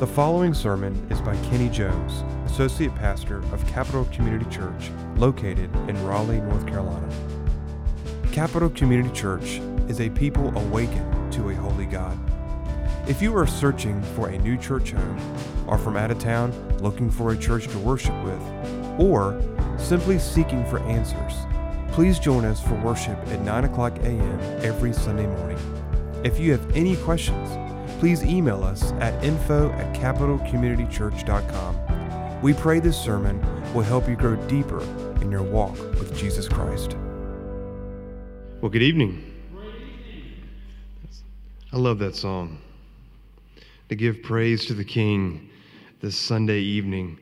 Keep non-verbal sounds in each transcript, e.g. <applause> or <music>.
The following sermon is by Kenny Jones, Associate Pastor of Capital Community Church, located in Raleigh, North Carolina. Capital Community Church is a people awakened to a holy God. If you are searching for a new church home, are from out of town looking for a church to worship with, or simply seeking for answers, please join us for worship at 9 o'clock a.m. every Sunday morning. If you have any questions, please email us at info at capitalcommunitychurch.com. We pray this sermon will help you grow deeper in your walk with Jesus Christ. Well, good evening. I love that song. To give praise to the King this Sunday evening.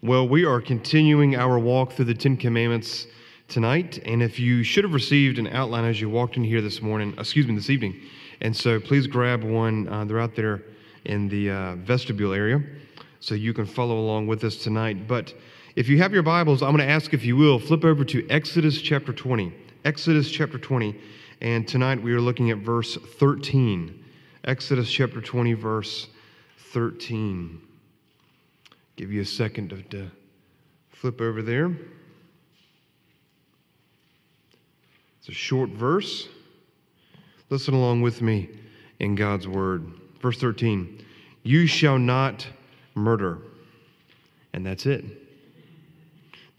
Well, we are continuing our walk through the Ten Commandments tonight. And if you should have received an outline as you walked in here this morning, excuse me, this evening. And so please grab one. Uh, they're out there in the uh, vestibule area so you can follow along with us tonight. But if you have your Bibles, I'm going to ask if you will flip over to Exodus chapter 20. Exodus chapter 20. And tonight we are looking at verse 13. Exodus chapter 20, verse 13. Give you a second to, to flip over there. It's a short verse. Listen along with me in God's word. Verse 13 You shall not murder. And that's it.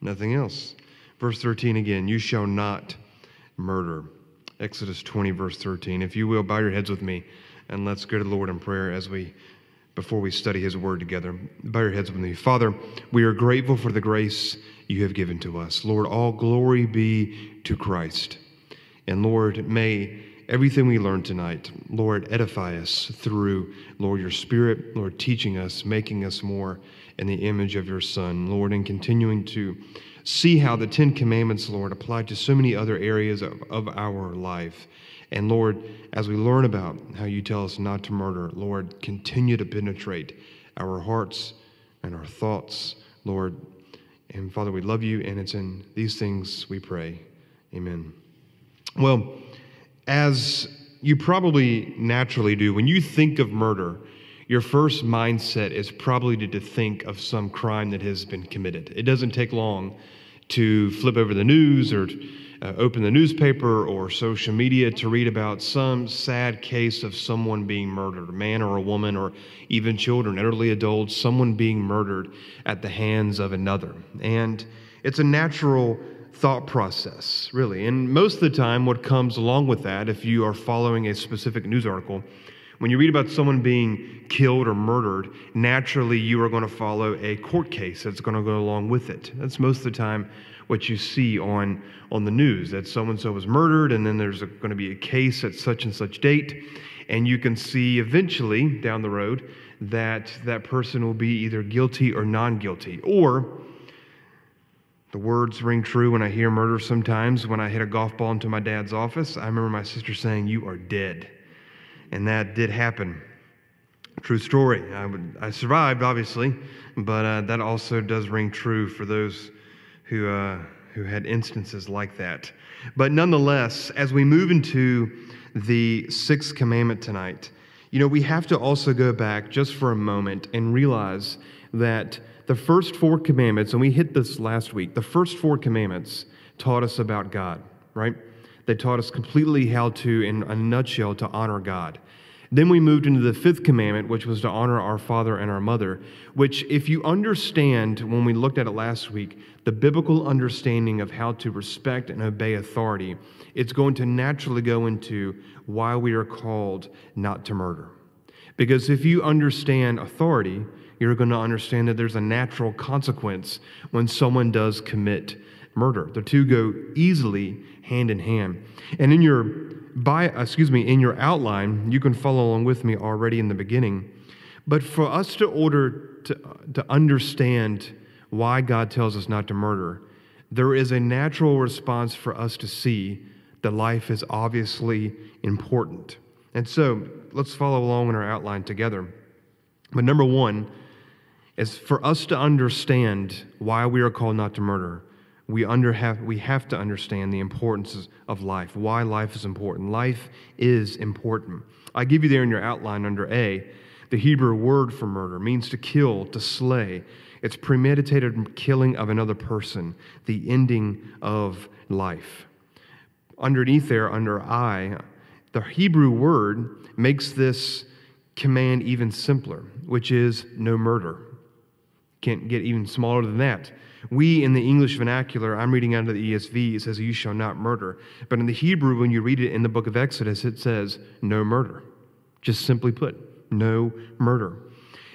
Nothing else. Verse 13 again You shall not murder. Exodus 20, verse 13. If you will, bow your heads with me and let's go to the Lord in prayer as we before we study his word together. Bow your heads with me. Father, we are grateful for the grace you have given to us. Lord, all glory be to Christ. And Lord, may everything we learn tonight, Lord, edify us through, Lord, your spirit, Lord, teaching us, making us more in the image of your Son, Lord, and continuing to see how the Ten Commandments, Lord, apply to so many other areas of, of our life. And Lord, as we learn about how you tell us not to murder, Lord, continue to penetrate our hearts and our thoughts, Lord. And Father, we love you, and it's in these things we pray. Amen. Well, as you probably naturally do, when you think of murder, your first mindset is probably to, think of some crime that has been committed. It doesn't take long to flip over the news or uh, open the newspaper or social media to read about some sad case of someone being murdered, a man or a woman, or even children, elderly adults, someone being murdered at the hands of another. And it's a natural thought process, really. And most of the time, what comes along with that, if you are following a specific news article, when you read about someone being killed or murdered, naturally you are going to follow a court case that's going to go along with it. That's most of the time what you see on, on the news that so and so was murdered, and then there's going to be a case at such and such date. And you can see eventually down the road that that person will be either guilty or non guilty. Or the words ring true when I hear murder sometimes. When I hit a golf ball into my dad's office, I remember my sister saying, You are dead. And that did happen. True story. I, would, I survived, obviously, but uh, that also does ring true for those who, uh, who had instances like that. But nonetheless, as we move into the sixth commandment tonight, you know, we have to also go back just for a moment and realize that the first four commandments, and we hit this last week, the first four commandments taught us about God, right? They taught us completely how to, in a nutshell, to honor God. Then we moved into the fifth commandment, which was to honor our father and our mother, which, if you understand, when we looked at it last week, the biblical understanding of how to respect and obey authority, it's going to naturally go into why we are called not to murder. Because if you understand authority, you're going to understand that there's a natural consequence when someone does commit murder. The two go easily hand in hand. And in your by excuse me in your outline you can follow along with me already in the beginning but for us to order to, to understand why god tells us not to murder there is a natural response for us to see that life is obviously important and so let's follow along in our outline together but number one is for us to understand why we are called not to murder we, under have, we have to understand the importance of life, why life is important. Life is important. I give you there in your outline under A The Hebrew word for murder means to kill, to slay. It's premeditated killing of another person, the ending of life. Underneath there, under I, the Hebrew word makes this command even simpler, which is no murder. Can't get even smaller than that. We, in the English vernacular, I'm reading out of the ESV, it says, You shall not murder. But in the Hebrew, when you read it in the book of Exodus, it says, No murder. Just simply put, no murder.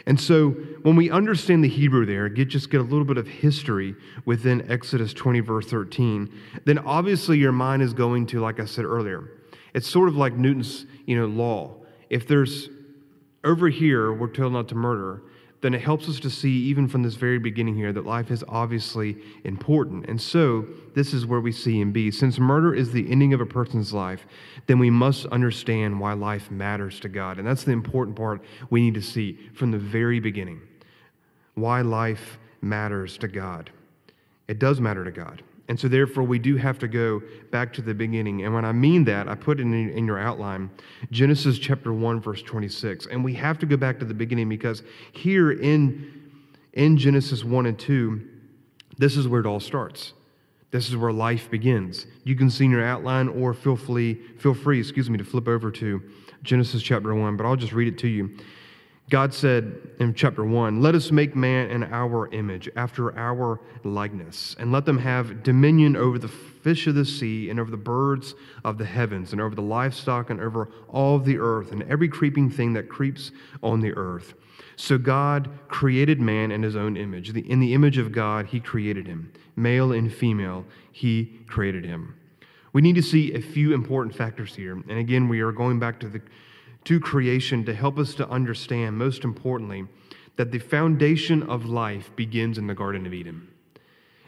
And so when we understand the Hebrew there, get just get a little bit of history within Exodus 20, verse 13, then obviously your mind is going to, like I said earlier, it's sort of like Newton's you know, law. If there's over here, we're told not to murder, then it helps us to see, even from this very beginning here, that life is obviously important. And so, this is where we see in B. Since murder is the ending of a person's life, then we must understand why life matters to God. And that's the important part we need to see from the very beginning why life matters to God. It does matter to God. And so, therefore, we do have to go back to the beginning. And when I mean that, I put it in, in, your outline Genesis chapter 1, verse 26. And we have to go back to the beginning because here in, in Genesis 1 and 2, this is where it all starts. This is where life begins. You can see in your outline or feel free, feel free, excuse me, to flip over to Genesis chapter 1, but I'll just read it to you. God said in chapter 1, Let us make man in our image, after our likeness, and let them have dominion over the fish of the sea, and over the birds of the heavens, and over the livestock, and over all the earth, and every creeping thing that creeps on the earth. So God created man in his own image. In the image of God, he created him. Male and female, he created him. We need to see a few important factors here. And again, we are going back to the to creation to help us to understand, most importantly, that the foundation of life begins in the Garden of Eden.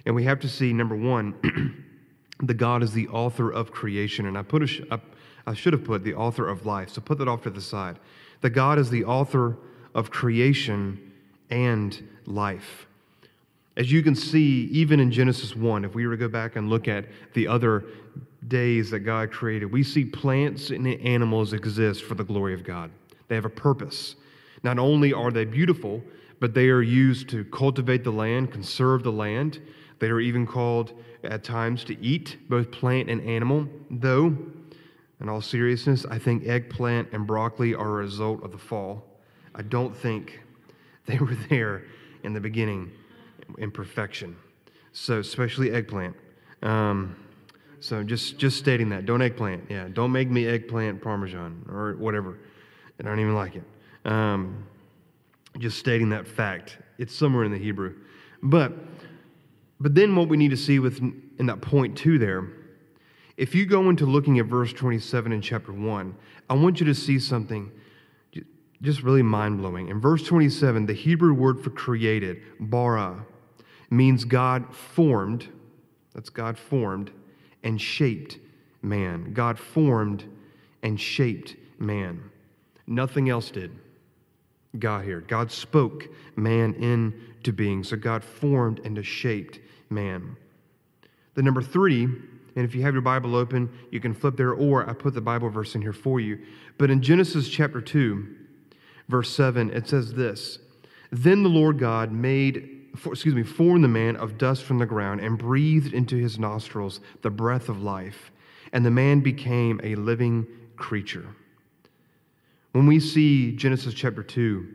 And we have to see, number one, <clears throat> the God is the author of creation. And I, put I should have put the author of life, so put that off to the side. The God is the author of creation and life. As you can see, even in Genesis 1, if we were to go back and look at the other days that God created, we see plants and animals exist for the glory of God. They have a purpose. Not only are they beautiful, but they are used to cultivate the land, conserve the land. They are even called at times to eat, both plant and animal. Though, in all seriousness, I think eggplant and broccoli are a result of the fall. I don't think they were there in the beginning in perfection. So, especially eggplant. Um, so just just stating that. Don't eggplant. Yeah, don't make me eggplant parmesan or whatever. And I don't even like it. Um, just stating that fact. It's somewhere in the Hebrew, but but then what we need to see with in that point two there. If you go into looking at verse 27 in chapter 1, I want you to see something just really mind blowing. In verse 27, the Hebrew word for created, bara, means God formed, that's God formed, and shaped man. God formed and shaped man. Nothing else did. God here. God spoke man into being. So God formed and shaped man. The number three, and if you have your Bible open, you can flip there, or I put the Bible verse in here for you. But in Genesis chapter 2, verse 7, it says this Then the Lord God made for, excuse me, formed the man of dust from the ground and breathed into his nostrils the breath of life, and the man became a living creature. When we see Genesis chapter 2,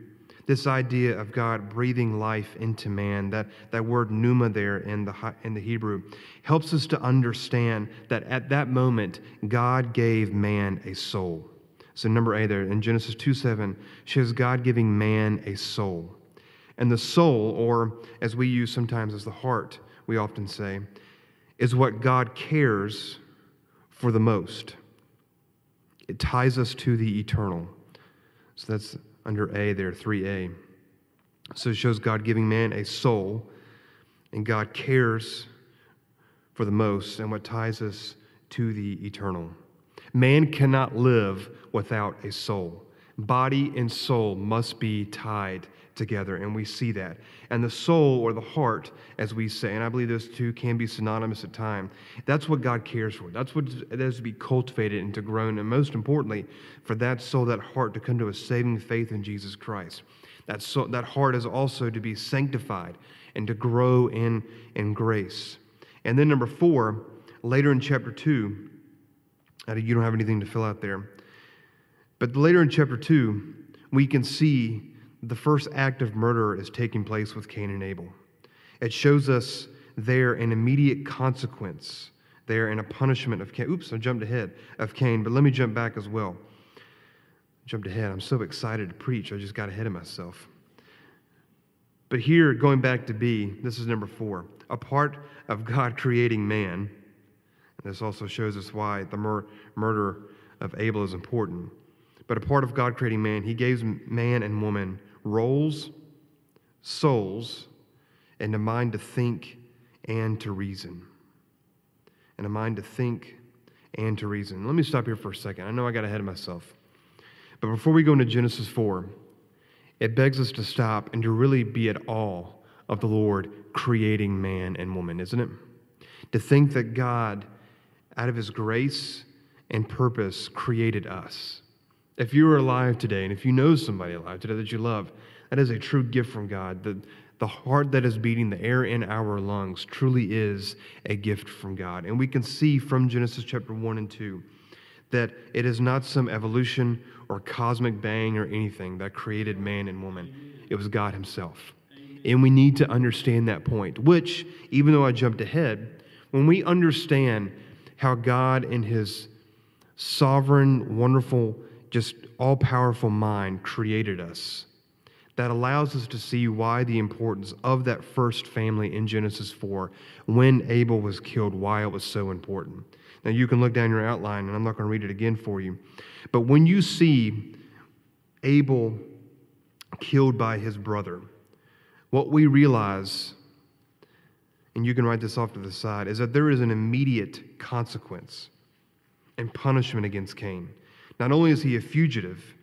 this idea of God breathing life into man, that, that word pneuma there in the, in the Hebrew, helps us to understand that at that moment, God gave man a soul. So, number A there in Genesis 2 7 shows God giving man a soul. And the soul, or as we use sometimes as the heart, we often say, is what God cares for the most. It ties us to the eternal. So that's under A there, 3A. So it shows God giving man a soul, and God cares for the most, and what ties us to the eternal. Man cannot live without a soul. Body and soul must be tied together, and we see that. And the soul or the heart, as we say, and I believe those two can be synonymous at times, that's what God cares for. That's what has to be cultivated and to grow, and most importantly, for that soul, that heart to come to a saving faith in Jesus Christ. That, soul, that heart is also to be sanctified and to grow in, in grace. And then, number four, later in chapter two, you don't have anything to fill out there. But later in chapter 2, we can see the first act of murder is taking place with Cain and Abel. It shows us there an immediate consequence there and a punishment of Cain. Oops, I jumped ahead of Cain, but let me jump back as well. Jumped ahead. I'm so excited to preach, I just got ahead of myself. But here, going back to B, this is number four. A part of God creating man, and this also shows us why the mur- murder of Abel is important. But a part of God creating man, he gave man and woman roles, souls, and a mind to think and to reason. And a mind to think and to reason. Let me stop here for a second. I know I got ahead of myself. But before we go into Genesis 4, it begs us to stop and to really be at awe of the Lord creating man and woman, isn't it? To think that God, out of his grace and purpose, created us. If you are alive today, and if you know somebody alive today that you love, that is a true gift from God. The, the heart that is beating, the air in our lungs, truly is a gift from God. And we can see from Genesis chapter 1 and 2 that it is not some evolution or cosmic bang or anything that created man and woman, it was God Himself. And we need to understand that point, which, even though I jumped ahead, when we understand how God, in His sovereign, wonderful, just all powerful mind created us that allows us to see why the importance of that first family in Genesis 4 when Abel was killed, why it was so important. Now, you can look down your outline, and I'm not going to read it again for you. But when you see Abel killed by his brother, what we realize, and you can write this off to the side, is that there is an immediate consequence and punishment against Cain. Not only is he a fugitive,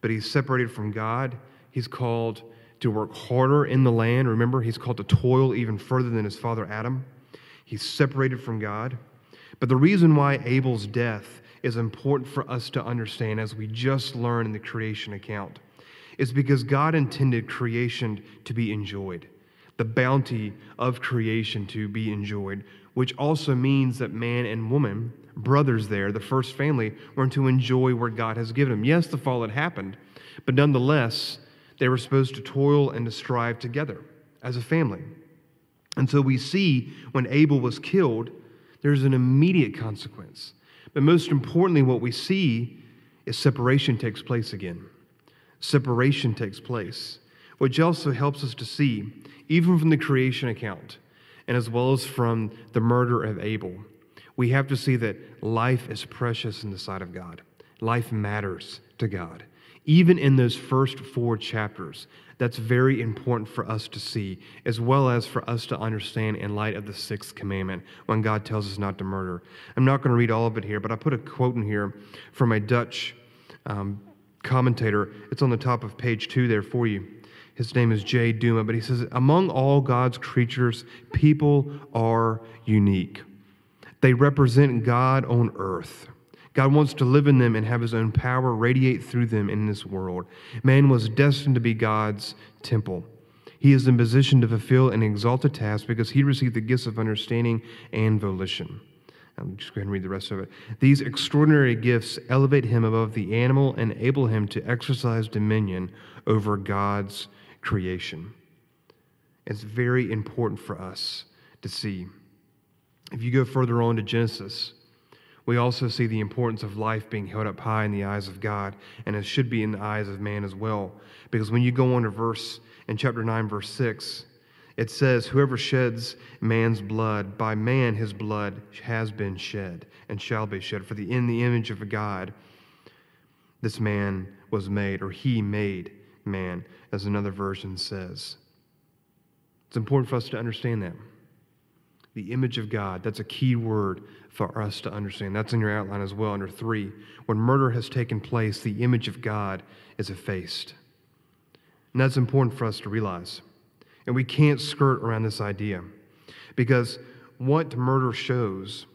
but he's separated from God. He's called to work harder in the land. Remember, he's called to toil even further than his father Adam. He's separated from God. But the reason why Abel's death is important for us to understand, as we just learned in the creation account, is because God intended creation to be enjoyed, the bounty of creation to be enjoyed, which also means that man and woman brothers there, the first family, were to enjoy what God has given them. Yes, the fall had happened, but nonetheless, they were supposed to toil and to strive together as a family. And so we see when Abel was killed, there's an immediate consequence. But most importantly, what we see is separation takes place again. Separation takes place, which also helps us to see, even from the creation account, and as well as from the murder of Abel, we have to see that life is precious in the sight of God. Life matters to God. Even in those first four chapters, that's very important for us to see, as well as for us to understand in light of the sixth commandment when God tells us not to murder. I'm not going to read all of it here, but I put a quote in here from a Dutch um, commentator. It's on the top of page two there for you. His name is J. Douma, but he says, Among all God's creatures, people are unique. They represent God on earth. God wants to live in them and have his own power radiate through them in this world. Man was destined to be God's temple. He is in position to fulfill an exalted task because he received the gifts of understanding and volition. I'm just going to read the rest of it. These extraordinary gifts elevate him above the animal and enable him to exercise dominion over God's creation. It's very important for us to see. If you go further on to Genesis, we also see the importance of life being held up high in the eyes of God, and it should be in the eyes of man as well. Because when you go on to verse in chapter 9, verse 6, it says, Whoever sheds man's blood, by man his blood has been shed and shall be shed. For the in the image of a God, this man was made, or he made man, as another version says. It's important for us to understand that The image of God. That's a key word for us to understand. That's in your outline as well, under three. When murder has taken place, the image of God is effaced. And that's important for us to realize. And we can't skirt around this idea because what murder shows,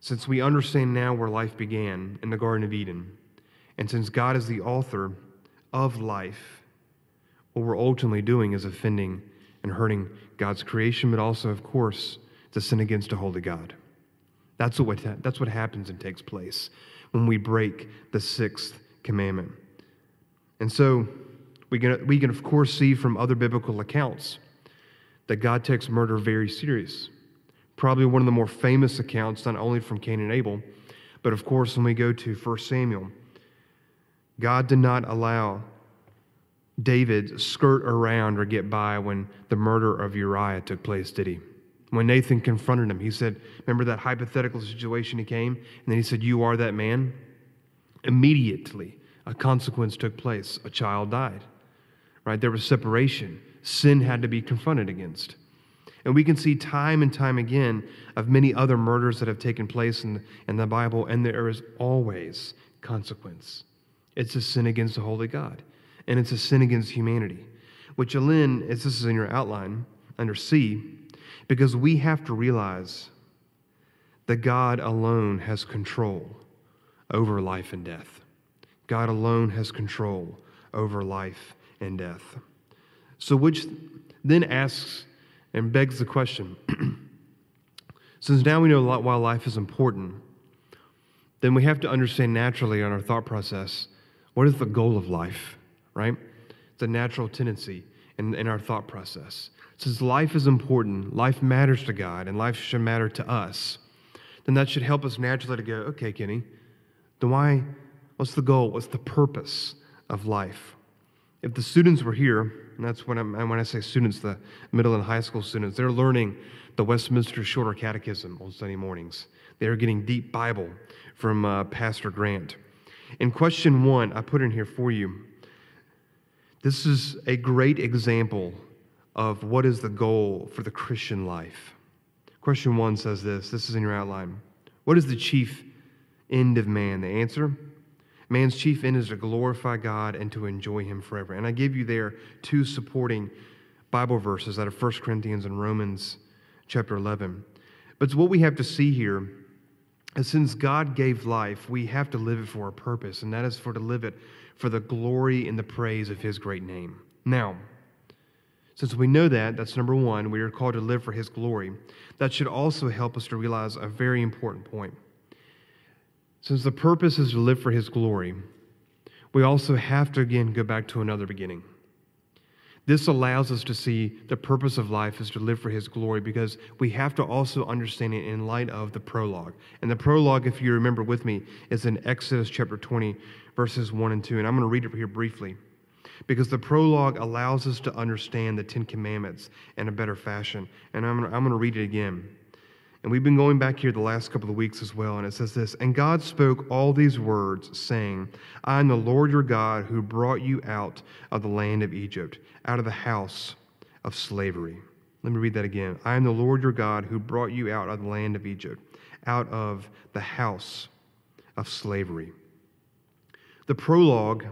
since we understand now where life began in the Garden of Eden, and since God is the author of life, what we're ultimately doing is offending and hurting God's creation, but also, of course, to sin against a holy God. That's what, that's what happens and takes place when we break the sixth commandment. And so we can, we can, of course, see from other biblical accounts that God takes murder very serious. Probably one of the more famous accounts, not only from Cain and Abel, but of course, when we go to 1 Samuel, God did not allow David skirt around or get by when the murder of Uriah took place, did he? When Nathan confronted him, he said, Remember that hypothetical situation he came? And then he said, You are that man? Immediately, a consequence took place. A child died, right? There was separation. Sin had to be confronted against. And we can see time and time again of many other murders that have taken place in, in the Bible, and there is always consequence. It's a sin against the holy God, and it's a sin against humanity, which, Alin, as this is in your outline under C, because we have to realize that God alone has control over life and death. God alone has control over life and death. So, which then asks and begs the question <clears throat> since now we know a lot why life is important, then we have to understand naturally on our thought process what is the goal of life, right? It's a natural tendency in, in our thought process. Since life is important, life matters to God, and life should matter to us, then that should help us naturally to go, okay, Kenny, then why, what's the goal? What's the purpose of life? If the students were here, and that's when, I'm, when I say students, the middle and high school students, they're learning the Westminster Shorter Catechism on Sunday mornings. They're getting deep Bible from uh, Pastor Grant. In question one, I put in here for you. This is a great example of what is the goal for the Christian life. Question one says this this is in your outline. What is the chief end of man? The answer man's chief end is to glorify God and to enjoy Him forever. And I give you there two supporting Bible verses out of 1 Corinthians and Romans chapter 11. But what we have to see here is since God gave life, we have to live it for a purpose, and that is for to live it for the glory and the praise of His great name. Now, since we know that, that's number one, we are called to live for His glory. That should also help us to realize a very important point. Since the purpose is to live for His glory, we also have to again go back to another beginning. This allows us to see the purpose of life is to live for His glory because we have to also understand it in light of the prologue. And the prologue, if you remember with me, is in Exodus chapter 20, verses 1 and 2. And I'm going to read it here briefly because the prologue allows us to understand the Ten Commandments in a better fashion. And I'm I'm going to read it again. And we've been going back here the last couple of weeks as well, and it says this And God spoke all these words, saying, I am the Lord your God who brought you out of the land of Egypt, out of the house of slavery. Let me read that again. I am the Lord your God who brought you out of the land of Egypt, out of the house of slavery. The prologue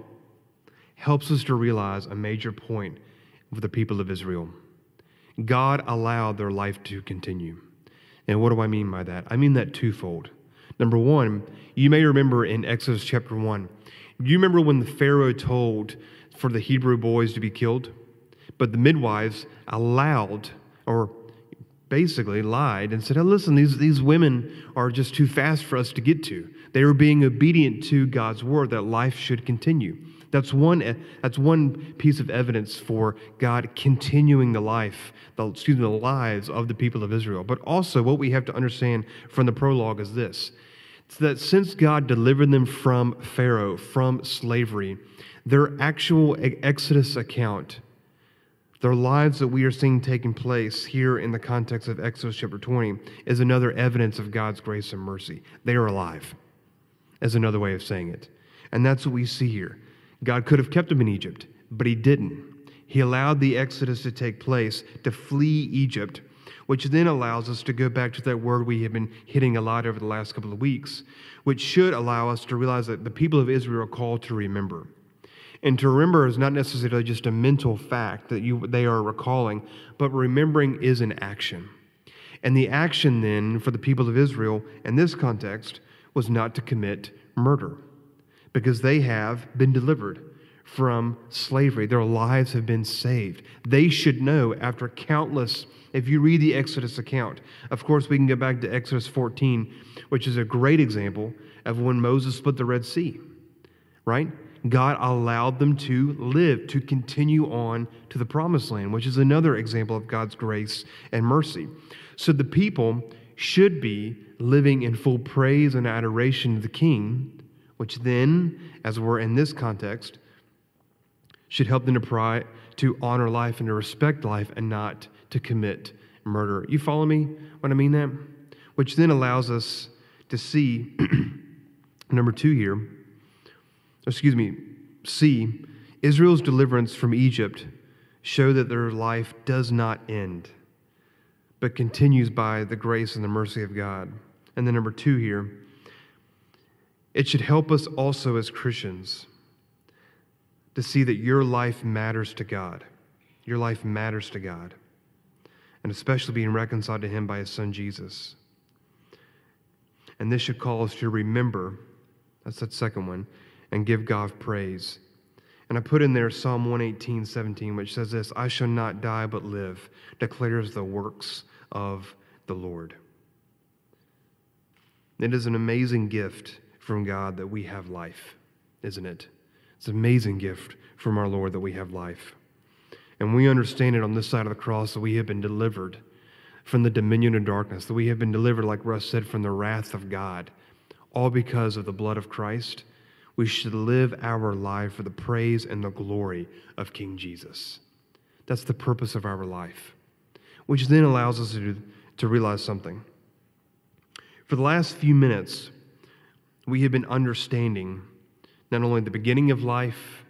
helps us to realize a major point of the people of Israel. God allowed their life to continue. And what do I mean by that? I mean that twofold. Number one, you may remember in Exodus chapter 1, you remember when the Pharaoh told for the Hebrew boys to be killed? But the midwives allowed, or basically lied and said, hey, listen, these, these women are just too fast for us to get to. They were being obedient to God's word that life should continue. That's one, eh, that's one piece of evidence for God continuing the life, the, excuse me, the lives of the people of Israel. But also, what we have to understand from the prologue is this it's that since God delivered them from Pharaoh, from slavery, their actual Exodus account, their lives that we are seeing taking place here in the context of Exodus chapter 20, is another evidence of God's grace and mercy. They are alive, as another way of saying it. And that's what we see here. God could have kept them in Egypt, but he didn't. He allowed the Exodus to take place to flee Egypt, which then allows us to go back to that word we have been hitting a lot over the last couple of weeks, which should allow us to realize that the people of Israel are called to remember. And to remember is not necessarily just a mental fact that you, they are recalling, but remembering is an action. And the action then for the people of Israel in this context was not to commit murder because they have been delivered from slavery. Their lives have been saved. They should know after countless, if you read the Exodus account, of course, we can go back to Exodus 14, which is a great example of when Moses split the Red Sea, right? God allowed them to live, to continue on to the promised land, which is another example of God's grace and mercy. So the people should be living in full praise and adoration of the king, which then, as we're in this context, should help them to, to honor life and to respect life and not to commit murder. You follow me when I mean that? Which then allows us to see, <clears throat> number two here, excuse me, see Israel's deliverance from Egypt show that their life does not end, but continues by the grace and the mercy of God. And then number two here, it should help us also as Christians to see that your life matters to God. Your life matters to God, and especially being reconciled to Him by His Son Jesus. And this should call us to remember that's that second one and give God praise. And I put in there Psalm 118, 17, which says this I shall not die but live, declares the works of the Lord. It is an amazing gift from God that we have life, isn't it? It's an amazing gift from our Lord that we have life. And we understand it on this side of the cross that we have been delivered from the dominion of darkness, that we have been delivered, like Russ said, from the wrath of God, all because of the blood of Christ. We should live our life for the praise and the glory of King Jesus. That's the purpose of our life, which then allows us to, to realize something. For the last few minutes, we have been understanding not only the beginning of life,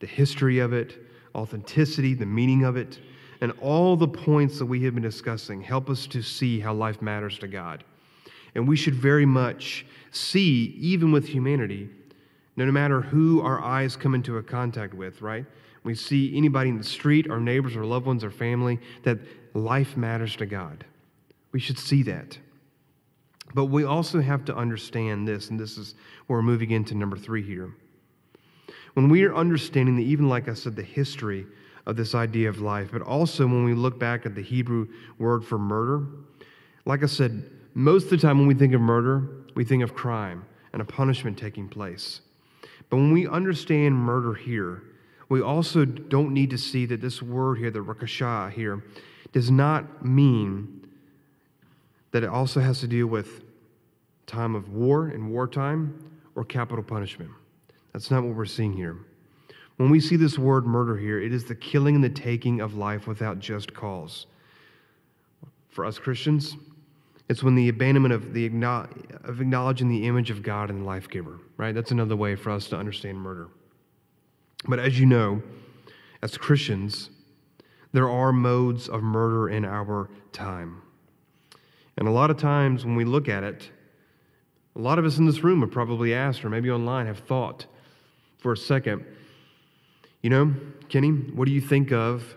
the history of it, authenticity, the meaning of it, and all the points that we have been discussing help us to see how life matters to God. And we should very much see, even with humanity, no matter who our eyes come into a contact with, right? We see anybody in the street, our neighbors, our loved ones, our family, that life matters to God. We should see that. But we also have to understand this, and this is where we're moving into number three here. When we are understanding the, even like I said, the history of this idea of life, but also when we look back at the Hebrew word for murder, like I said, most of the time when we think of murder, we think of crime and a punishment taking place. But when we understand murder here, we also don't need to see that this word here, the rakashah here, does not mean that it also has to deal with time of war and wartime or capital punishment. That's not what we're seeing here. When we see this word murder here, it is the killing and the taking of life without just cause. For us Christians, it's when the abandonment of the of acknowledging the image of God and the life giver, right? That's another way for us to understand murder. But as you know, as Christians, there are modes of murder in our time. And a lot of times when we look at it, a lot of us in this room have probably asked, or maybe online have thought, for a second. You know, Kenny, what do you think of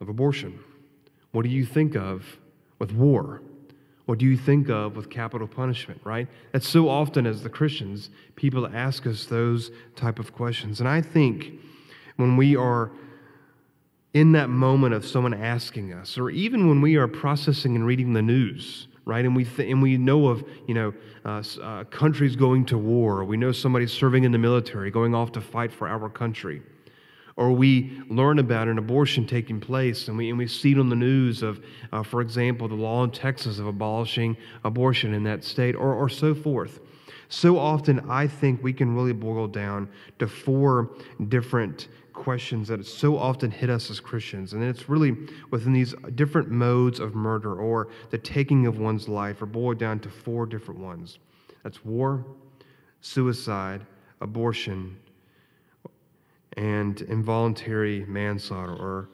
of abortion? What do you think of with war? What do you think of with capital punishment, right? That's so often as the Christians, people ask us those type of questions. And I think when we are in that moment of someone asking us, or even when we are processing and reading the news, right? And we, th- and we know of, you know, uh, uh, countries going to war. We know somebody serving in the military, going off to fight for our country. Or we learn about an abortion taking place, and we, and we see it on the news of, uh, for example, the law in Texas of abolishing abortion in that state, or, or so forth. So often, I think we can really boil down to four different questions that so often hit us as Christians. And it's really within these different modes of murder or the taking of one's life are boiled down to four different ones that's war, suicide, abortion, and involuntary manslaughter or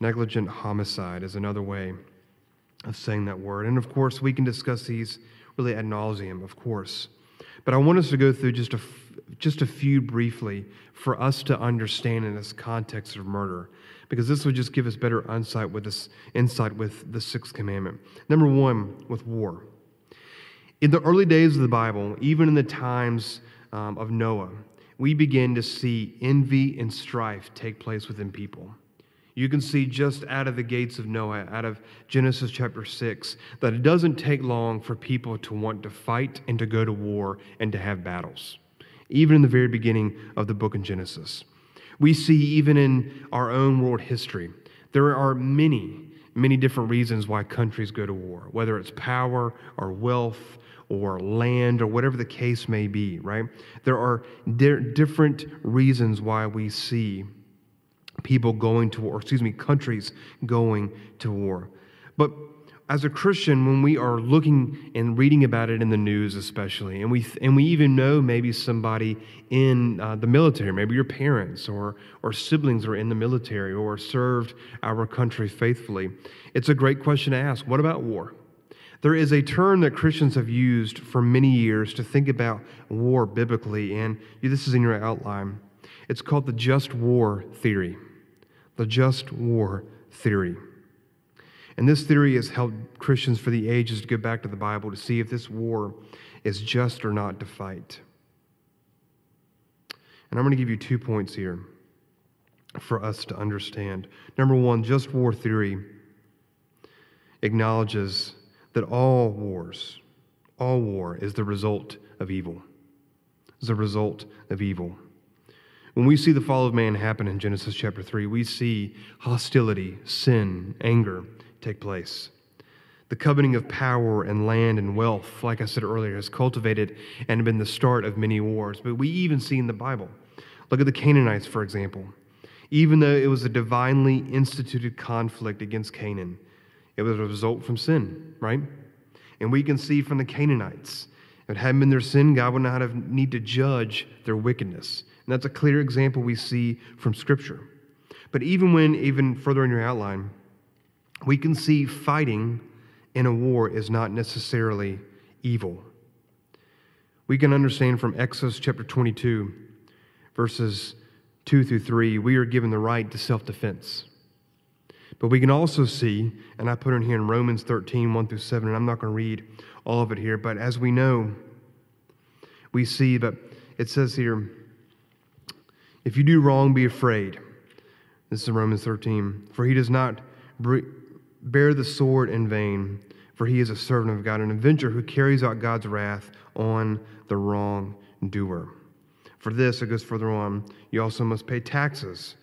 negligent homicide is another way of saying that word. And of course, we can discuss these really ad nauseum, of course. But I want us to go through just a, just a few briefly for us to understand in this context of murder, because this would just give us better insight with this insight with the sixth commandment. Number one, with war. In the early days of the Bible, even in the times um, of Noah, we begin to see envy and strife take place within people. You can see just out of the gates of Noah, out of Genesis chapter 6, that it doesn't take long for people to want to fight and to go to war and to have battles, even in the very beginning of the book in Genesis. We see even in our own world history, there are many, many different reasons why countries go to war, whether it's power or wealth or land or whatever the case may be, right? There are di- different reasons why we see people going to war, or excuse me, countries going to war. But as a Christian, when we are looking and reading about it in the news, especially, and we and we even know maybe somebody in uh, the military, maybe your parents or or siblings are in the military or served our country faithfully, it's a great question to ask. What about war? There is a term that Christians have used for many years to think about war biblically, and this is in your outline. It's called the just war theory. The just war theory. And this theory has helped Christians for the ages to go back to the Bible to see if this war is just or not to fight. And I'm going to give you two points here for us to understand. Number one, just war theory acknowledges that all wars, all war is the result of evil. Is a result of evil. When we see the fall of man happen in Genesis chapter 3, we see hostility, sin, anger take place. The coveting of power and land and wealth, like I said earlier, has cultivated and been the start of many wars. But we even see in the Bible. Look at the Canaanites, for example. Even though it was a divinely instituted conflict against Canaan, it was a result from sin, right? And we can see from the Canaanites, if it hadn't been their sin, God would not have need to judge their wickedness. And that's a clear example we see from Scripture. But even when, even further in your outline, we can see fighting in a war is not necessarily evil. We can understand from Exodus chapter 22, verses 2 through 3, we are given the right to self defense. But we can also see, and I put in here in Romans 13, 1 through 7, and I'm not going to read all of it here, but as we know, we see that it says here, if you do wrong, be afraid. This is Romans 13. For he does not bear the sword in vain, for he is a servant of God, an avenger who carries out God's wrath on the wrongdoer. For this, it goes further on, you also must pay taxes.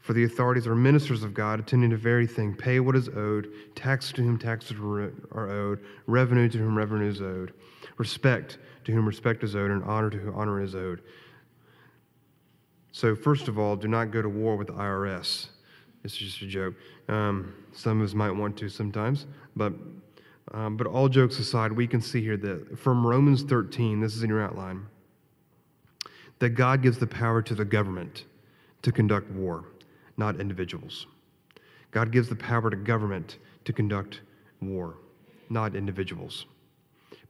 For the authorities are ministers of God, attending to very thing. Pay what is owed, tax to whom taxes are owed, revenue to whom revenue is owed, respect to whom respect is owed, and honor to whom honor is owed. So, first of all, do not go to war with the IRS. Is just a joke. Um, some of us might want to sometimes, but um, but all jokes aside, we can see here that from Romans 13, this is in your outline, that God gives the power to the government to conduct war, not individuals. God gives the power to government to conduct war, not individuals.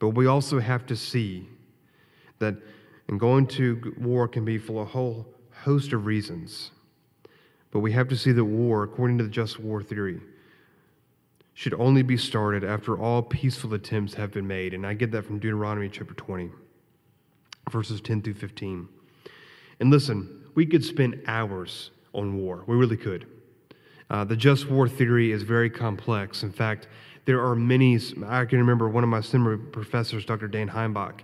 But we also have to see that in going to war can be for a whole host of reasons. But we have to see that war, according to the just war theory, should only be started after all peaceful attempts have been made. And I get that from Deuteronomy chapter 20, verses 10 through 15. And listen, we could spend hours on war. We really could. Uh, the just war theory is very complex. In fact, there are many. I can remember one of my seminary professors, Dr. Dan Heimbach,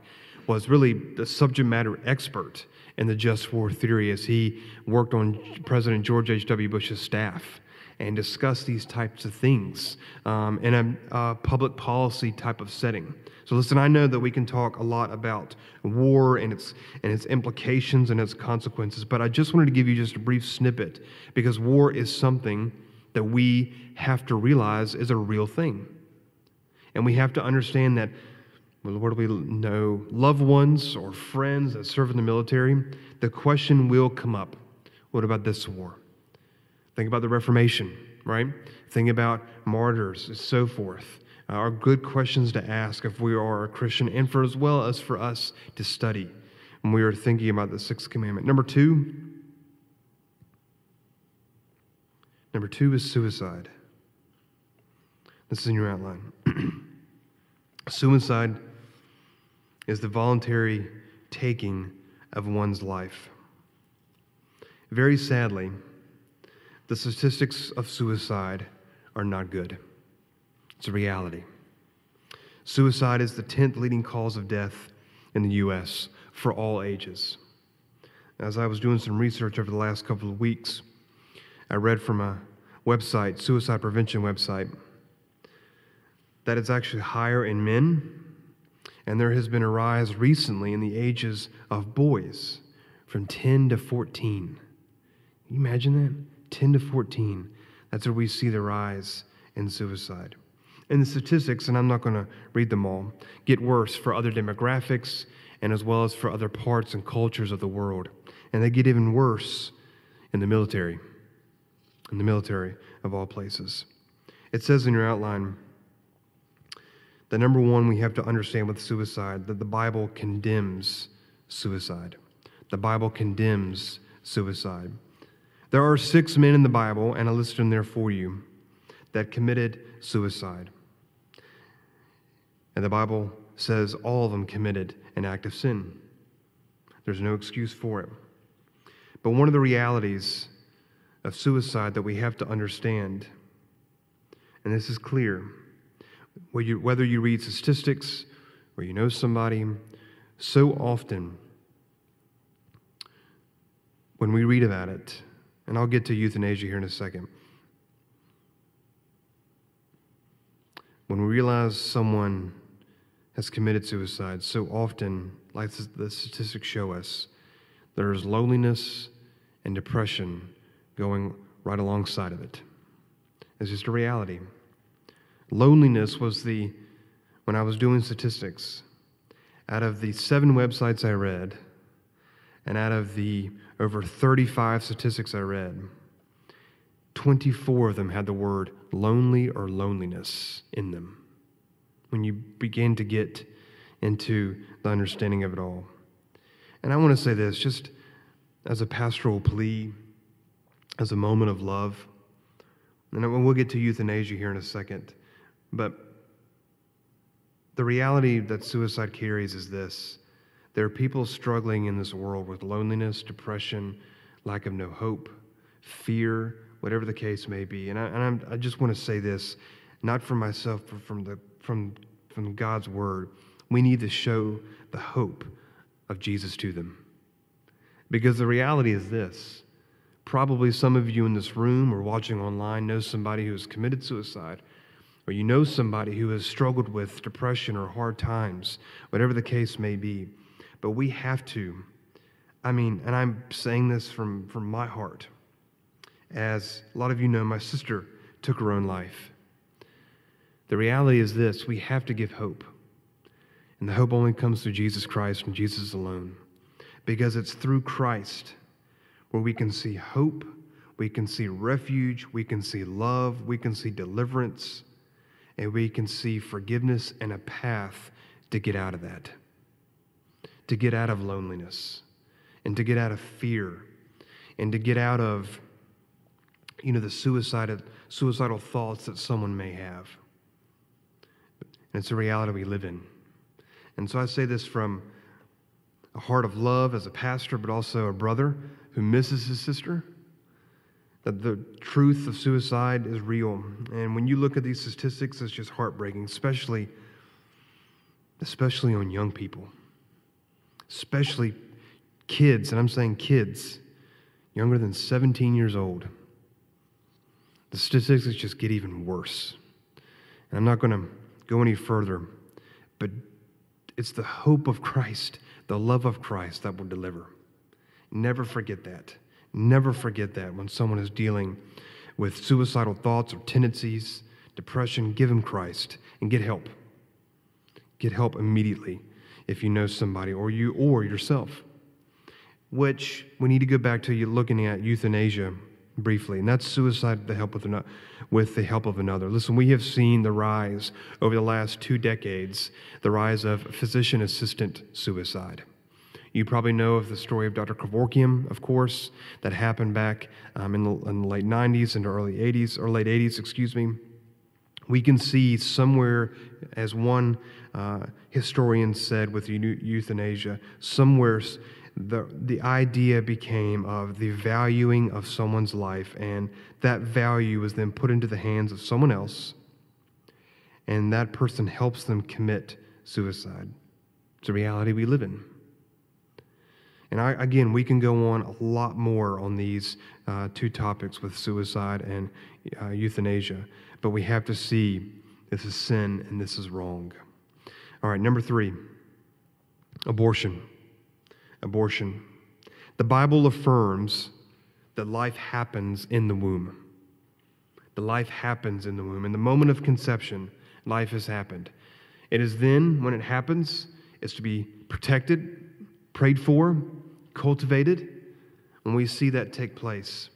was really the subject matter expert in the just war theory as he worked on President George H.W. Bush's staff and discussed these types of things um, in a, a public policy type of setting. So listen, I know that we can talk a lot about war and its and its implications and its consequences, but I just wanted to give you just a brief snippet because war is something that we have to realize is a real thing. And we have to understand that do we know? Loved ones or friends that serve in the military, the question will come up what about this war? Think about the Reformation, right? Think about martyrs, and so forth. uh, are good questions to ask if we are a Christian, and for as well as for us to study when we are thinking about the sixth commandment. Number two, number two is suicide. This is in your outline. <clears throat> suicide is the voluntary taking of one's life. Very sadly, the statistics of suicide are not good. It's a reality. Suicide is the 10th leading cause of death in the U.S. for all ages. As I was doing some research over the last couple of weeks, I read from a website, suicide prevention website, that it's actually higher in men, and there has been a rise recently in the ages of boys from 10 to 14. Can you imagine that? 10 to 14. That's where we see the rise in suicide. And the statistics, and I'm not going to read them all, get worse for other demographics and as well as for other parts and cultures of the world. And they get even worse in the military, in the military of all places. It says in your outline that number one, we have to understand with suicide that the Bible condemns suicide. The Bible condemns suicide. There are six men in the Bible, and I listed them there for you, that committed suicide. And the Bible says all of them committed an act of sin. There's no excuse for it. But one of the realities of suicide that we have to understand, and this is clear, whether you read statistics or you know somebody, so often when we read about it, and I'll get to euthanasia here in a second. When we realize someone has committed suicide, so often, like the statistics show us, there's loneliness and depression going right alongside of it. It's just a reality. Loneliness was the, when I was doing statistics, out of the seven websites I read, and out of the over 35 statistics I read, 24 of them had the word lonely or loneliness in them when you begin to get into the understanding of it all. And I want to say this just as a pastoral plea, as a moment of love. And we'll get to euthanasia here in a second. But the reality that suicide carries is this there are people struggling in this world with loneliness, depression, lack of no hope, fear, whatever the case may be. And I, and i just want to say this, not for myself, but from the from, from God's word, we need to show the hope of Jesus to them. Because the reality is this probably some of you in this room or watching online know somebody who has committed suicide, or you know somebody who has struggled with depression or hard times, whatever the case may be. But we have to, I mean, and I'm saying this from, from my heart, as a lot of you know, my sister took her own life. The reality is this we have to give hope. And the hope only comes through Jesus Christ and Jesus alone. Because it's through Christ where we can see hope, we can see refuge, we can see love, we can see deliverance, and we can see forgiveness and a path to get out of that, to get out of loneliness, and to get out of fear, and to get out of you know the suicidal suicidal thoughts that someone may have. And it's a reality we live in. And so I say this from a heart of love as a pastor, but also a brother who misses his sister. That the truth of suicide is real. And when you look at these statistics, it's just heartbreaking, especially, especially on young people, especially kids, and I'm saying kids younger than 17 years old. The statistics just get even worse. And I'm not going to go any further, but it's the hope of Christ, the love of Christ that will deliver. Never forget that. Never forget that when someone is dealing with suicidal thoughts or tendencies, depression, give them Christ and get help. Get help immediately if you know somebody or you or yourself. Which we need to go back to you looking at euthanasia briefly, and that's suicide with the help with, ano- with the help of another. Listen, we have seen the rise over the last two decades, the rise of physician assistant suicide. You probably know of the story of Dr. Kevorkian, of course, that happened back um, in, the, in, the, late 90s and early 80s, or late 80s, excuse me. We can see somewhere, as one uh, historian said with euthanasia, somewhere the, the idea became of the valuing of someone's life, and that value was then put into the hands of someone else, and that person helps them commit suicide. It's a reality we live in. And I, again, we can go on a lot more on these uh, two topics with suicide and uh, euthanasia, but we have to see this is sin and this is wrong. All right, number three abortion. Abortion. The Bible affirms that life happens in the womb. The life happens in the womb. In the moment of conception, life has happened. It is then, when it happens, it's to be protected, prayed for, cultivated, and we see that take place.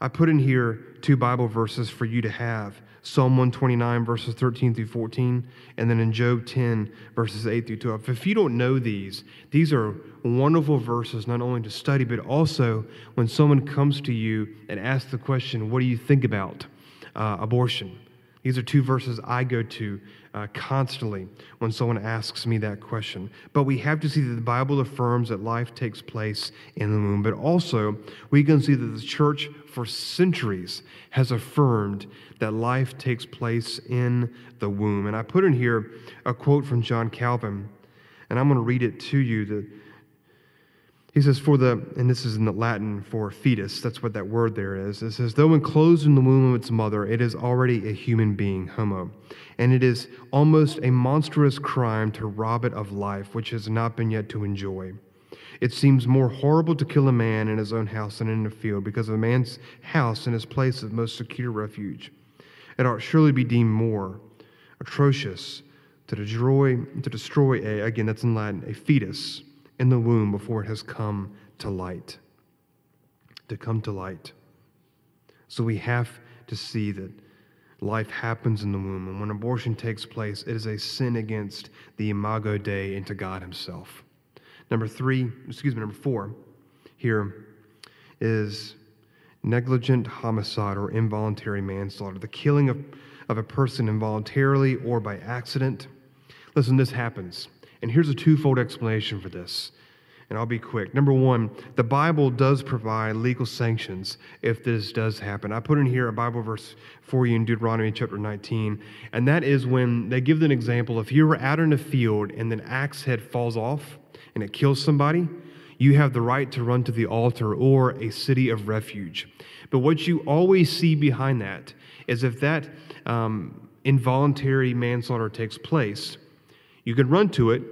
I put in here two Bible verses for you to have Psalm 129, verses 13 through 14, and then in Job 10, verses 8 through 12. If you don't know these, these are wonderful verses not only to study, but also when someone comes to you and asks the question, What do you think about uh, abortion? These are two verses I go to uh, constantly when someone asks me that question. But we have to see that the Bible affirms that life takes place in the womb, but also we can see that the church for centuries has affirmed that life takes place in the womb. And I put in here a quote from John Calvin, and I'm going to read it to you. That he says, for the, and this is in the Latin for fetus, that's what that word there is. It says, though enclosed in the womb of its mother, it is already a human being, homo. And it is almost a monstrous crime to rob it of life, which has not been yet to enjoy. It seems more horrible to kill a man in his own house than in a field, because of a man's house and his place of most secure refuge. It ought surely be deemed more atrocious to destroy, to destroy a, again, that's in Latin, a fetus in the womb before it has come to light. To come to light. So we have to see that life happens in the womb. And when abortion takes place, it is a sin against the imago Dei and to God Himself. Number three, excuse me, number four here is negligent homicide or involuntary manslaughter, the killing of, of a person involuntarily or by accident. Listen, this happens. And here's a twofold explanation for this. And I'll be quick. Number one, the Bible does provide legal sanctions if this does happen. I put in here a Bible verse for you in Deuteronomy chapter 19, and that is when they give an example. If you were out in a field and an axe head falls off and it kills somebody, you have the right to run to the altar or a city of refuge. But what you always see behind that is if that um, involuntary manslaughter takes place, you can run to it,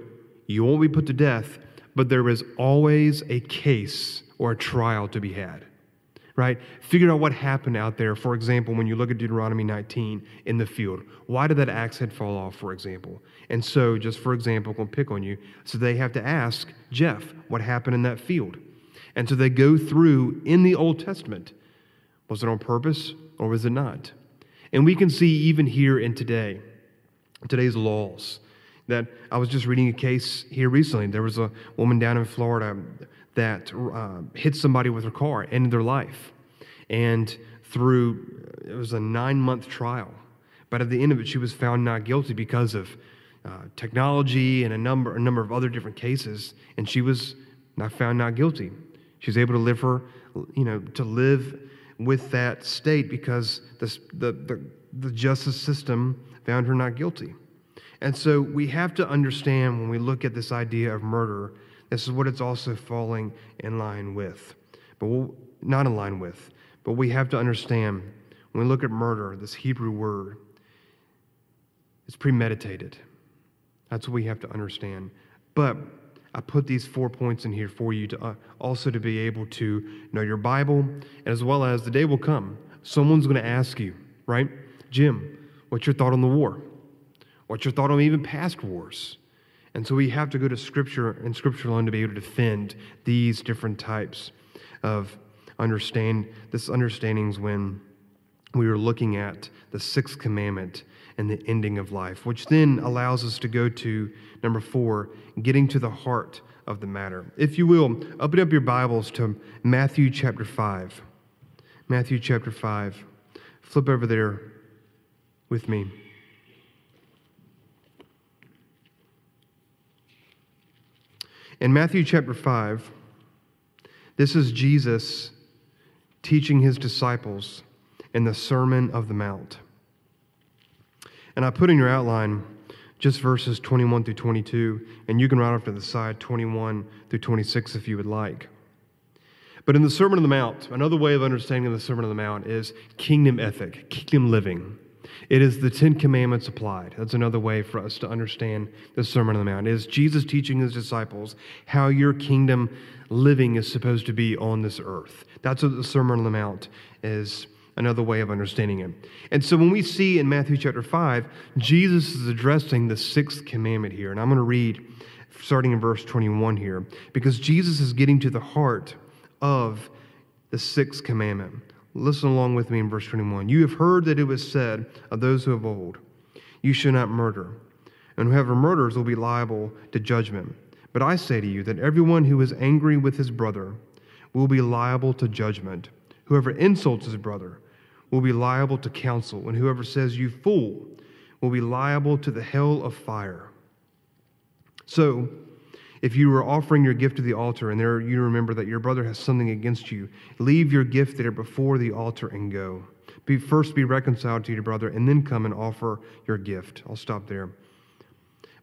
you won't be put to death, but there is always a case or a trial to be had. Right? Figure out what happened out there. For example, when you look at Deuteronomy 19 in the field, why did that axe head fall off, for example? And so, just for example, I'm going to pick on you. So they have to ask Jeff what happened in that field. And so they go through in the Old Testament was it on purpose or was it not? And we can see even here in today, today's laws, that I was just reading a case here recently. There was a woman down in Florida that uh, hit somebody with her car, ended their life. And through, it was a nine month trial. But at the end of it, she was found not guilty because of uh, technology and a number, a number of other different cases. And she was not found not guilty. She was able to live her, you know, to live with that state because the, the, the, the justice system found her not guilty. And so we have to understand when we look at this idea of murder, this is what it's also falling in line with. But we'll, not in line with. But we have to understand when we look at murder, this Hebrew word, it's premeditated. That's what we have to understand. But I put these four points in here for you to uh, also to be able to know your Bible, as well as the day will come. Someone's going to ask you, right? Jim, what's your thought on the war? What's your thought on even past wars? And so we have to go to Scripture and Scripture alone to be able to defend these different types of understand this understandings when we were looking at the sixth commandment and the ending of life, which then allows us to go to number four, getting to the heart of the matter. If you will, open up your Bibles to Matthew chapter 5. Matthew chapter 5. Flip over there with me. In Matthew chapter 5, this is Jesus teaching his disciples in the Sermon of the Mount. And I put in your outline just verses 21 through 22, and you can write off to the side 21 through 26 if you would like. But in the Sermon on the Mount, another way of understanding the Sermon on the Mount is kingdom ethic, kingdom living. It is the Ten Commandments applied. That's another way for us to understand the Sermon on the Mount. It is Jesus teaching his disciples how your kingdom living is supposed to be on this earth. That's what the Sermon on the Mount is another way of understanding it. And so when we see in Matthew chapter 5, Jesus is addressing the sixth commandment here. And I'm going to read starting in verse 21 here, because Jesus is getting to the heart of the sixth commandment. Listen along with me in verse 21. You have heard that it was said of those who of old, You shall not murder, and whoever murders will be liable to judgment. But I say to you that everyone who is angry with his brother will be liable to judgment. Whoever insults his brother will be liable to counsel, and whoever says, You fool, will be liable to the hell of fire. So, if you are offering your gift to the altar and there you remember that your brother has something against you, leave your gift there before the altar and go. Be, first be reconciled to your brother and then come and offer your gift. I'll stop there.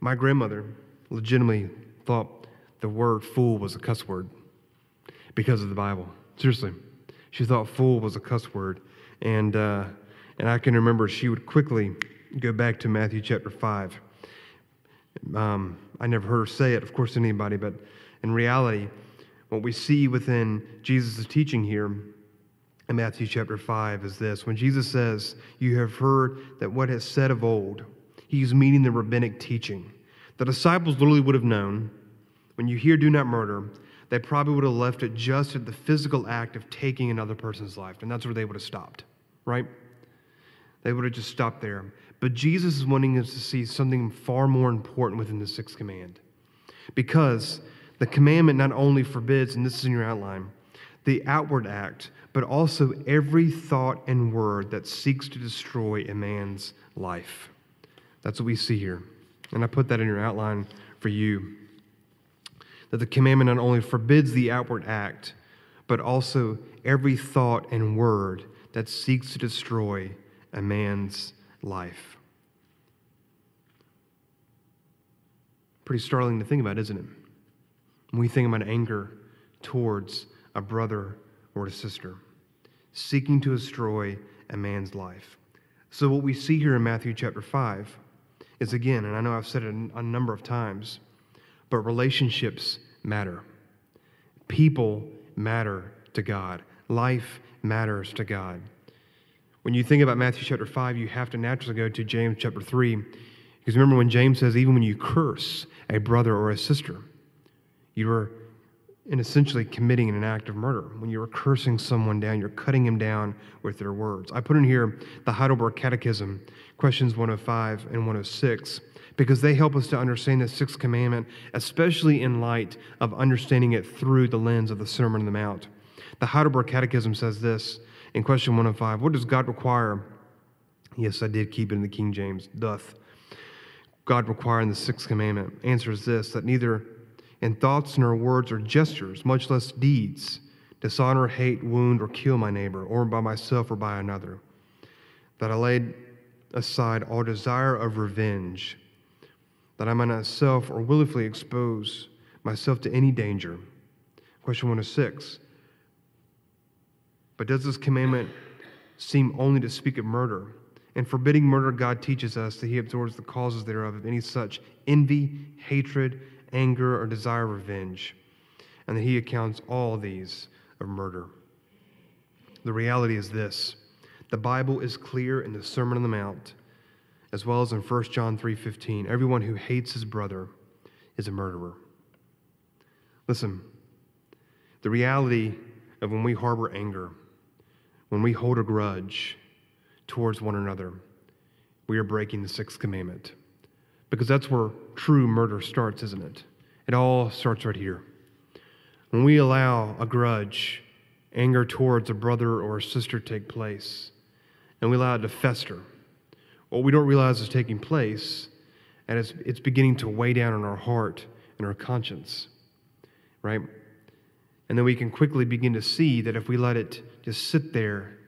My grandmother legitimately thought the word fool was a cuss word because of the Bible. Seriously. She thought fool was a cuss word. And, uh, and I can remember she would quickly go back to Matthew chapter 5. Um, I never heard her say it, of course, to anybody, but in reality, what we see within Jesus' teaching here in Matthew chapter 5 is this. When Jesus says, You have heard that what has said of old, he's meaning the rabbinic teaching. The disciples literally would have known when you hear do not murder, they probably would have left it just at the physical act of taking another person's life, and that's where they would have stopped, right? They would have just stopped there. But Jesus is wanting us to see something far more important within the sixth command. Because the commandment not only forbids, and this is in your outline, the outward act, but also every thought and word that seeks to destroy a man's life. That's what we see here. And I put that in your outline for you that the commandment not only forbids the outward act, but also every thought and word that seeks to destroy a man's life. Pretty startling to think about, isn't it? When we think about anger towards a brother or a sister, seeking to destroy a man's life. So, what we see here in Matthew chapter 5 is again, and I know I've said it a number of times, but relationships matter. People matter to God. Life matters to God. When you think about Matthew chapter 5, you have to naturally go to James chapter 3. Because remember when James says, even when you curse a brother or a sister, you are in essentially committing an act of murder. When you're cursing someone down, you're cutting him down with their words. I put in here the Heidelberg Catechism, questions 105 and 106 because they help us to understand the sixth commandment, especially in light of understanding it through the lens of the Sermon on the Mount. The Heidelberg Catechism says this in question 105 What does God require? Yes, I did keep it in the King James. Doth God require in the sixth commandment? Answer is this that neither in thoughts nor words or gestures, much less deeds, dishonor, hate, wound, or kill my neighbor, or by myself or by another. That I laid aside all desire of revenge that I might not self or willfully expose myself to any danger. Question 106. But does this commandment seem only to speak of murder? In forbidding murder, God teaches us that He absorbs the causes thereof of any such envy, hatred, anger, or desire of revenge, and that He accounts all these of murder. The reality is this the Bible is clear in the Sermon on the Mount as well as in 1 John 3:15, everyone who hates his brother is a murderer. Listen, the reality of when we harbor anger, when we hold a grudge towards one another, we are breaking the sixth commandment. Because that's where true murder starts, isn't it? It all starts right here. When we allow a grudge, anger towards a brother or a sister take place, and we allow it to fester, what we don't realize is taking place, and it's, it's beginning to weigh down on our heart and our conscience, right? And then we can quickly begin to see that if we let it just sit there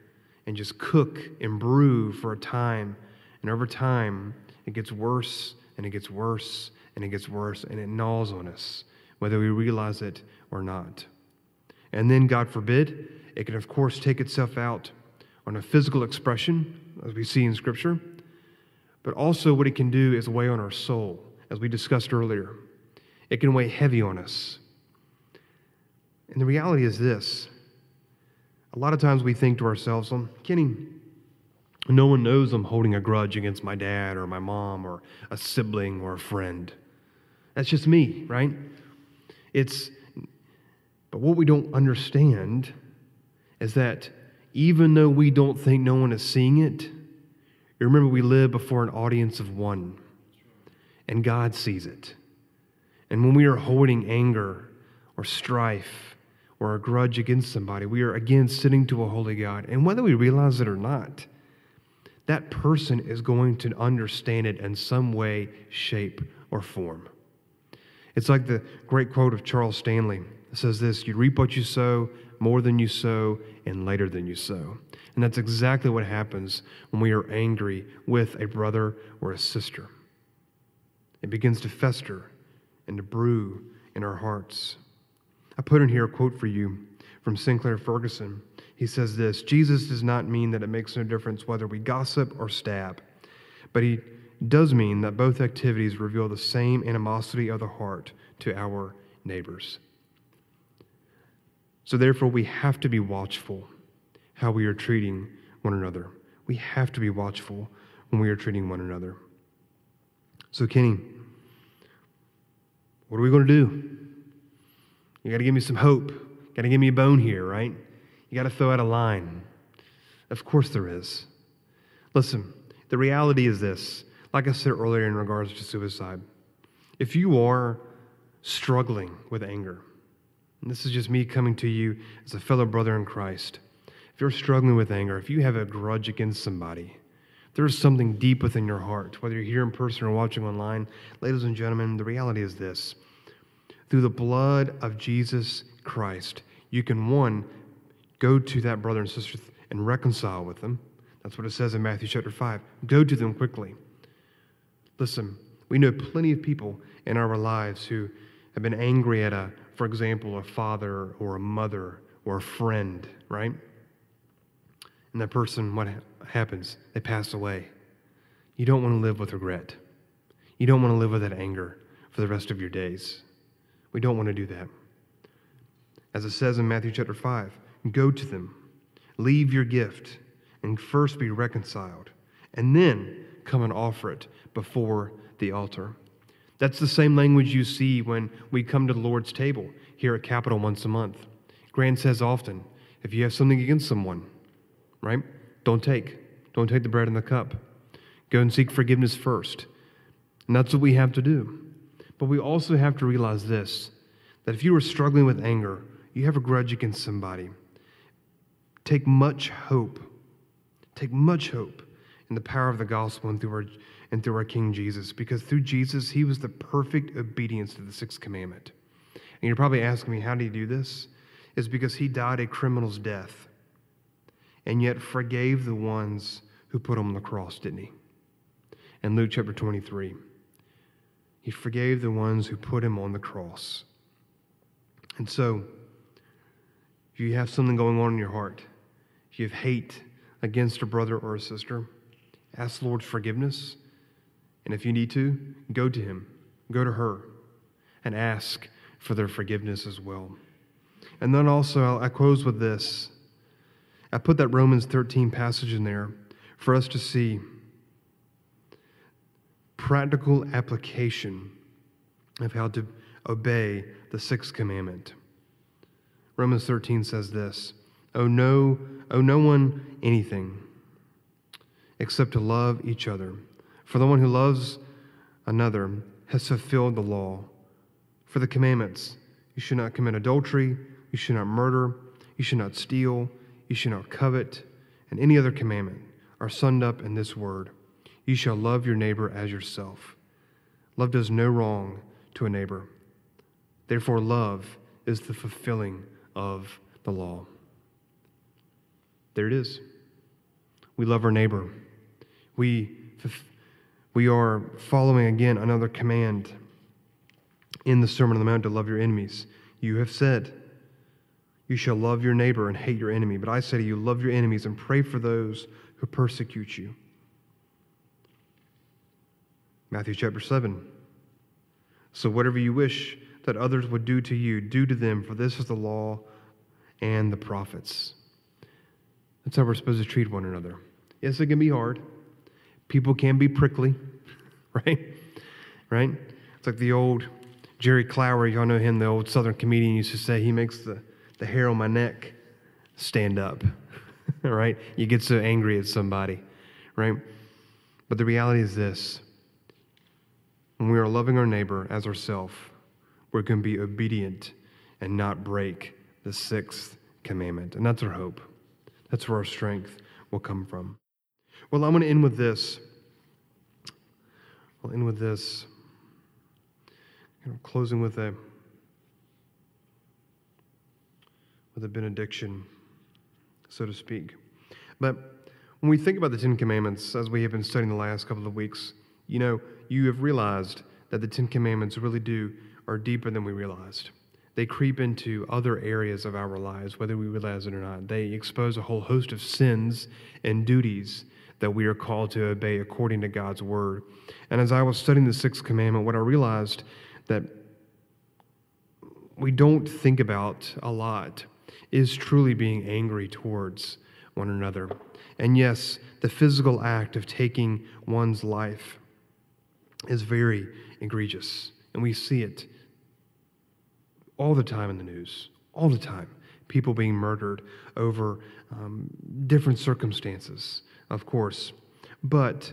and just cook and brew for a time, and over time, it gets worse and it gets worse and it gets worse and it gnaws on us, whether we realize it or not. And then, God forbid, it can, of course, take itself out on a physical expression, as we see in Scripture, but also what it can do is weigh on our soul, as we discussed earlier. It can weigh heavy on us. And the reality is this a lot of times we think to ourselves, well, Kenny, no one knows I'm holding a grudge against my dad or my mom or a sibling or a friend. That's just me, right? It's but what we don't understand is that even though we don't think no one is seeing it, remember we live before an audience of one, and God sees it. And when we are holding anger or strife or a grudge against somebody, we are again sitting to a holy God. And whether we realize it or not, that person is going to understand it in some way, shape, or form. It's like the great quote of Charles Stanley. It says this You reap what you sow, more than you sow, and later than you sow. And that's exactly what happens when we are angry with a brother or a sister. It begins to fester and to brew in our hearts. I put in here a quote for you from Sinclair Ferguson. He says this Jesus does not mean that it makes no difference whether we gossip or stab, but he does mean that both activities reveal the same animosity of the heart to our neighbors. So, therefore, we have to be watchful how we are treating one another. We have to be watchful when we are treating one another. So, Kenny, what are we going to do? You got to give me some hope. Got to give me a bone here, right? You got to throw out a line. Of course, there is. Listen, the reality is this like I said earlier in regards to suicide, if you are struggling with anger, and this is just me coming to you as a fellow brother in Christ, if you're struggling with anger, if you have a grudge against somebody, there's something deep within your heart, whether you're here in person or watching online, ladies and gentlemen, the reality is this. Through the blood of Jesus Christ, you can, one, go to that brother and sister and reconcile with them. That's what it says in Matthew chapter 5. Go to them quickly. Listen, we know plenty of people in our lives who have been angry at a, for example, a father or a mother or a friend, right? And that person, what happens? They pass away. You don't want to live with regret. You don't want to live with that anger for the rest of your days. We don't want to do that. As it says in Matthew chapter 5, go to them, leave your gift, and first be reconciled, and then come and offer it before the altar. That's the same language you see when we come to the Lord's table here at Capital once a month. Grant says often, if you have something against someone, right, don't take. Don't take the bread and the cup. Go and seek forgiveness first. And that's what we have to do. But we also have to realize this that if you are struggling with anger, you have a grudge against somebody, take much hope, take much hope in the power of the gospel and through our, and through our King Jesus, because through Jesus, he was the perfect obedience to the sixth commandment. And you're probably asking me, how did he do this? It's because he died a criminal's death and yet forgave the ones who put him on the cross, didn't he? In Luke chapter 23, he forgave the ones who put him on the cross. And so, if you have something going on in your heart, if you have hate against a brother or a sister, ask the Lord's forgiveness. And if you need to, go to him, go to her, and ask for their forgiveness as well. And then also, I close with this. I put that Romans 13 passage in there for us to see practical application of how to obey the sixth commandment. Romans 13 says this Owe no, owe no one anything except to love each other. For the one who loves another has fulfilled the law. For the commandments, you should not commit adultery, you should not murder, you should not steal, you should not covet, and any other commandment are summed up in this word You shall love your neighbor as yourself. Love does no wrong to a neighbor. Therefore, love is the fulfilling of the law. There it is. We love our neighbor. We, we are following again another command in the Sermon on the Mount to love your enemies. You have said, You shall love your neighbor and hate your enemy. But I say to you, love your enemies and pray for those who persecute you. Matthew chapter 7. So whatever you wish that others would do to you, do to them, for this is the law and the prophets. That's how we're supposed to treat one another. Yes, it can be hard. People can be prickly, <laughs> right? Right? It's like the old Jerry Clower, y'all know him, the old Southern comedian used to say, he makes the, the hair on my neck stand up, <laughs> right? You get so angry at somebody, right? But the reality is this when we are loving our neighbor as ourselves, we're going to be obedient and not break the sixth commandment. And that's our hope. That's where our strength will come from. Well, I'm going to end with this. I'll end with this. Know, closing with a with a benediction, so to speak. But when we think about the Ten Commandments, as we have been studying the last couple of weeks, you know, you have realized that the Ten Commandments really do are deeper than we realized. They creep into other areas of our lives, whether we realize it or not. They expose a whole host of sins and duties that we are called to obey according to God's word. And as I was studying the sixth commandment, what I realized that we don't think about a lot is truly being angry towards one another. And yes, the physical act of taking one's life is very egregious, and we see it all the time in the news, all the time. People being murdered over um, different circumstances, of course. But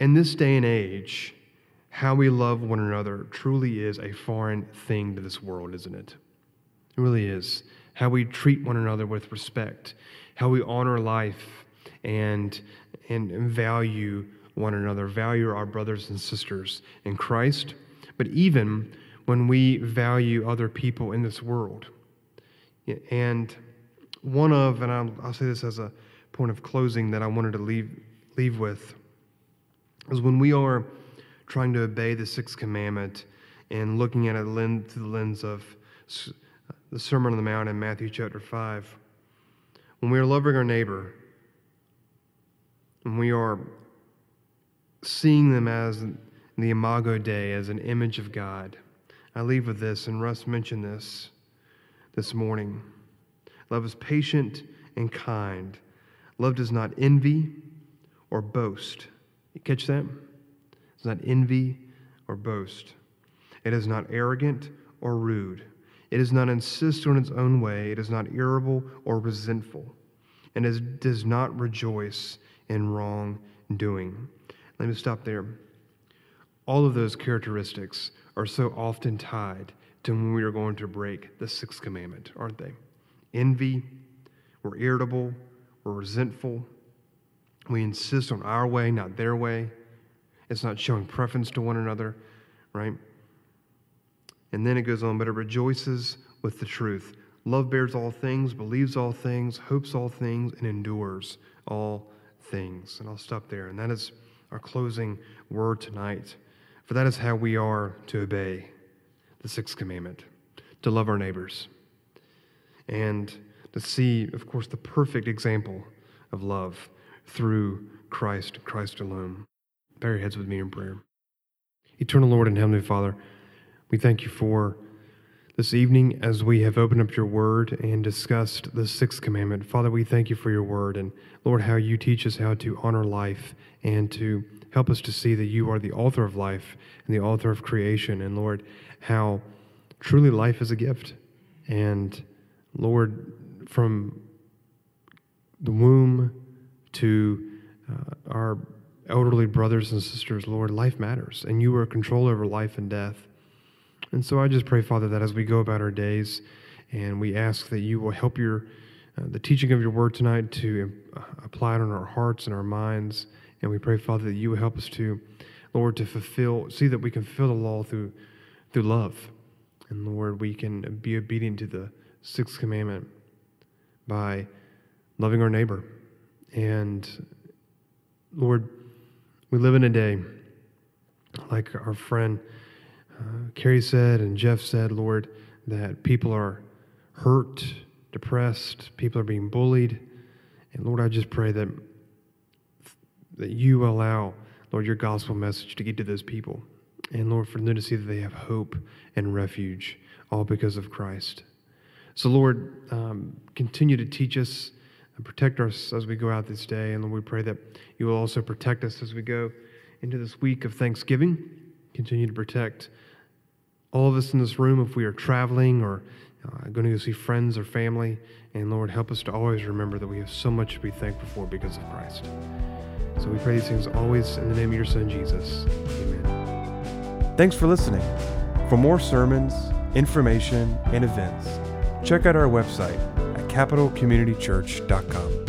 in this day and age, how we love one another truly is a foreign thing to this world, isn't it? It really is. How we treat one another with respect, how we honor life and, and value one another, value our brothers and sisters in Christ, but even when we value other people in this world. And one of, and I'll, I'll say this as a point of closing that I wanted to leave, leave with, is when we are trying to obey the sixth commandment and looking at it through the lens of the Sermon on the Mount in Matthew chapter 5, when we are loving our neighbor, and we are seeing them as the Imago Dei, as an image of God, I leave with this, and Russ mentioned this this morning. Love is patient and kind. Love does not envy or boast. You catch that? It does not envy or boast. It is not arrogant or rude. It does not insist on its own way. It is not irritable or resentful. And it does not rejoice in wrongdoing. Let me stop there. All of those characteristics are so often tied to when we are going to break the sixth commandment, aren't they? Envy, we're irritable, we're resentful, we insist on our way, not their way. It's not showing preference to one another, right? And then it goes on, but it rejoices with the truth. Love bears all things, believes all things, hopes all things, and endures all things. And I'll stop there. And that is our closing word tonight. For that is how we are to obey the sixth commandment to love our neighbors and to see, of course, the perfect example of love through Christ, Christ alone. Bow your heads with me in prayer. Eternal Lord and Heavenly Father, we thank you for this evening as we have opened up your word and discussed the sixth commandment. Father, we thank you for your word and Lord, how you teach us how to honor life and to help us to see that you are the author of life and the author of creation. And Lord, how truly life is a gift. And Lord, from the womb to uh, our elderly brothers and sisters, Lord, life matters, and you are control over life and death. And so I just pray, Father, that as we go about our days, and we ask that you will help your uh, the teaching of your word tonight to uh, apply it on our hearts and our minds. And we pray, Father, that you will help us to, Lord, to fulfill, see that we can fulfill the law through through love. And Lord, we can be obedient to the sixth commandment by loving our neighbor. And Lord, we live in a day, like our friend uh, Carrie said and Jeff said, Lord, that people are hurt, depressed, people are being bullied. And Lord, I just pray that, that you allow, Lord, your gospel message to get to those people. And Lord, for them to see that they have hope and refuge, all because of Christ. So, Lord, um, continue to teach us and protect us as we go out this day. And Lord, we pray that you will also protect us as we go into this week of Thanksgiving. Continue to protect all of us in this room if we are traveling or uh, I'm going to go see friends or family. And Lord, help us to always remember that we have so much to be thankful for because of Christ. So we pray these things always in the name of your Son, Jesus. Amen. Thanks for listening. For more sermons, information, and events, check out our website at capitalcommunitychurch.com.